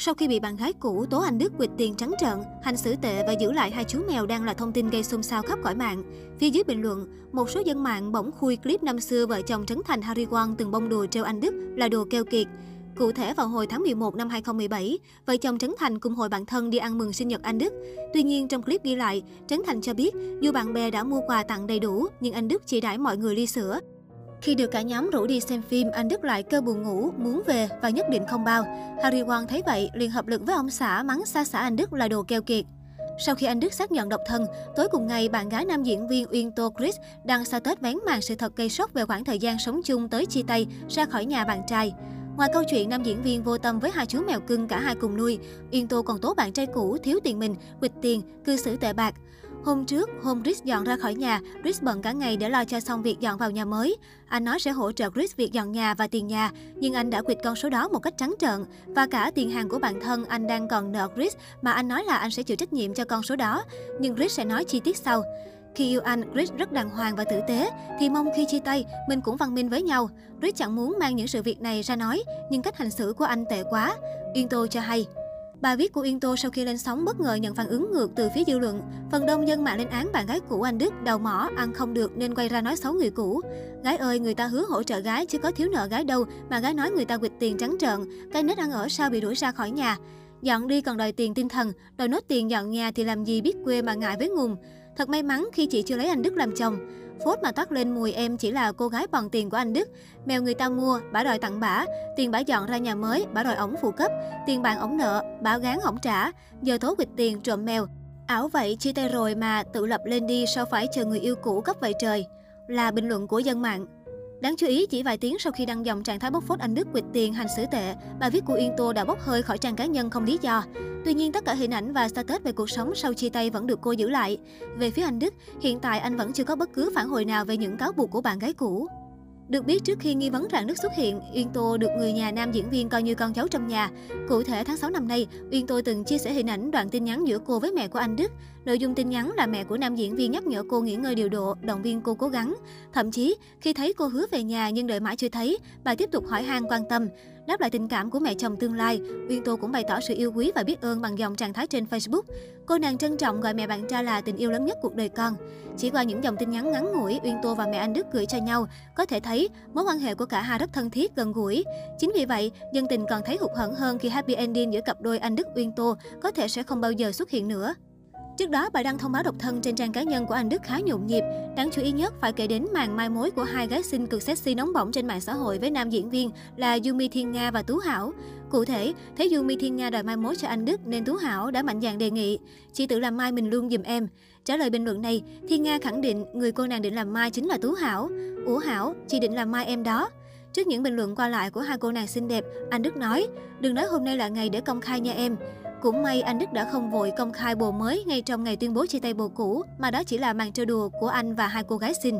Sau khi bị bạn gái cũ tố anh Đức quỵt tiền trắng trợn, hành xử tệ và giữ lại hai chú mèo đang là thông tin gây xôn xao khắp cõi mạng. Phía dưới bình luận, một số dân mạng bỗng khui clip năm xưa vợ chồng Trấn Thành Harry Won từng bông đùa treo anh Đức là đồ keo kiệt. Cụ thể vào hồi tháng 11 năm 2017, vợ chồng Trấn Thành cùng hội bạn thân đi ăn mừng sinh nhật anh Đức. Tuy nhiên trong clip ghi lại, Trấn Thành cho biết dù bạn bè đã mua quà tặng đầy đủ, nhưng anh Đức chỉ đãi mọi người ly sữa. Khi được cả nhóm rủ đi xem phim, anh Đức lại cơ buồn ngủ, muốn về và nhất định không bao. Harry Won thấy vậy, liền hợp lực với ông xã mắng xa xã anh Đức là đồ keo kiệt. Sau khi anh Đức xác nhận độc thân, tối cùng ngày, bạn gái nam diễn viên Uyên Tô Chris đăng status vén màn sự thật gây sốc về khoảng thời gian sống chung tới chia tay ra khỏi nhà bạn trai. Ngoài câu chuyện nam diễn viên vô tâm với hai chú mèo cưng cả hai cùng nuôi, Uyên Tô còn tố bạn trai cũ thiếu tiền mình, quỵt tiền, cư xử tệ bạc. Hôm trước, hôm Chris dọn ra khỏi nhà, Chris bận cả ngày để lo cho xong việc dọn vào nhà mới. Anh nói sẽ hỗ trợ Chris việc dọn nhà và tiền nhà, nhưng anh đã quyệt con số đó một cách trắng trợn. Và cả tiền hàng của bản thân anh đang còn nợ Chris mà anh nói là anh sẽ chịu trách nhiệm cho con số đó. Nhưng Chris sẽ nói chi tiết sau. Khi yêu anh, Chris rất đàng hoàng và tử tế, thì mong khi chia tay, mình cũng văn minh với nhau. Chris chẳng muốn mang những sự việc này ra nói, nhưng cách hành xử của anh tệ quá. Yên Tô cho hay. Bài viết của Yên Tô sau khi lên sóng bất ngờ nhận phản ứng ngược từ phía dư luận. Phần đông dân mạng lên án bạn gái cũ anh Đức đầu mỏ ăn không được nên quay ra nói xấu người cũ. Gái ơi, người ta hứa hỗ trợ gái chứ có thiếu nợ gái đâu mà gái nói người ta quỵt tiền trắng trợn, cái nết ăn ở sao bị đuổi ra khỏi nhà. Dọn đi còn đòi tiền tinh thần, đòi nốt tiền dọn nhà thì làm gì biết quê mà ngại với ngùng. Thật may mắn khi chị chưa lấy anh Đức làm chồng. Phốt mà toát lên mùi em chỉ là cô gái bằng tiền của anh Đức. Mèo người ta mua, bả đòi tặng bả. Tiền bả dọn ra nhà mới, bả đòi ổng phụ cấp. Tiền bạn ổng nợ, bả gán ổng trả. Giờ thố quỵt tiền trộm mèo. Ảo vậy chia tay rồi mà tự lập lên đi sao phải chờ người yêu cũ cấp vậy trời. Là bình luận của dân mạng. Đáng chú ý, chỉ vài tiếng sau khi đăng dòng trạng thái bóc phốt anh Đức quỵt tiền hành xử tệ, bài viết của Yên Tô đã bốc hơi khỏi trang cá nhân không lý do. Tuy nhiên, tất cả hình ảnh và status về cuộc sống sau chia tay vẫn được cô giữ lại. Về phía anh Đức, hiện tại anh vẫn chưa có bất cứ phản hồi nào về những cáo buộc của bạn gái cũ. Được biết trước khi nghi vấn rạn nứt xuất hiện, Uyên Tô được người nhà nam diễn viên coi như con cháu trong nhà. Cụ thể tháng 6 năm nay, Uyên Tô từng chia sẻ hình ảnh đoạn tin nhắn giữa cô với mẹ của anh Đức. Nội dung tin nhắn là mẹ của nam diễn viên nhắc nhở cô nghỉ ngơi điều độ, động viên cô cố gắng. Thậm chí, khi thấy cô hứa về nhà nhưng đợi mãi chưa thấy, bà tiếp tục hỏi han quan tâm. Đáp lại tình cảm của mẹ chồng tương lai, Uyên Tô cũng bày tỏ sự yêu quý và biết ơn bằng dòng trạng thái trên Facebook. Cô nàng trân trọng gọi mẹ bạn trai là tình yêu lớn nhất cuộc đời con. Chỉ qua những dòng tin nhắn ngắn ngủi, Uyên Tô và mẹ anh Đức gửi cho nhau, có thể thấy mối quan hệ của cả hai rất thân thiết, gần gũi. Chính vì vậy, dân tình còn thấy hụt hẫng hơn khi happy ending giữa cặp đôi anh Đức Uyên Tô có thể sẽ không bao giờ xuất hiện nữa. Trước đó, bài đăng thông báo độc thân trên trang cá nhân của anh Đức khá nhộn nhịp. Đáng chú ý nhất phải kể đến màn mai mối của hai gái xinh cực sexy nóng bỏng trên mạng xã hội với nam diễn viên là Yumi Thiên Nga và Tú Hảo. Cụ thể, thấy Yumi Thiên Nga đòi mai mối cho anh Đức nên Tú Hảo đã mạnh dạn đề nghị, chị tự làm mai mình luôn giùm em. Trả lời bình luận này, Thiên Nga khẳng định người cô nàng định làm mai chính là Tú Hảo. Ủa Hảo, chị định làm mai em đó. Trước những bình luận qua lại của hai cô nàng xinh đẹp, anh Đức nói, đừng nói hôm nay là ngày để công khai nha em. Cũng may anh Đức đã không vội công khai bồ mới ngay trong ngày tuyên bố chia tay bồ cũ, mà đó chỉ là màn trêu đùa của anh và hai cô gái xinh.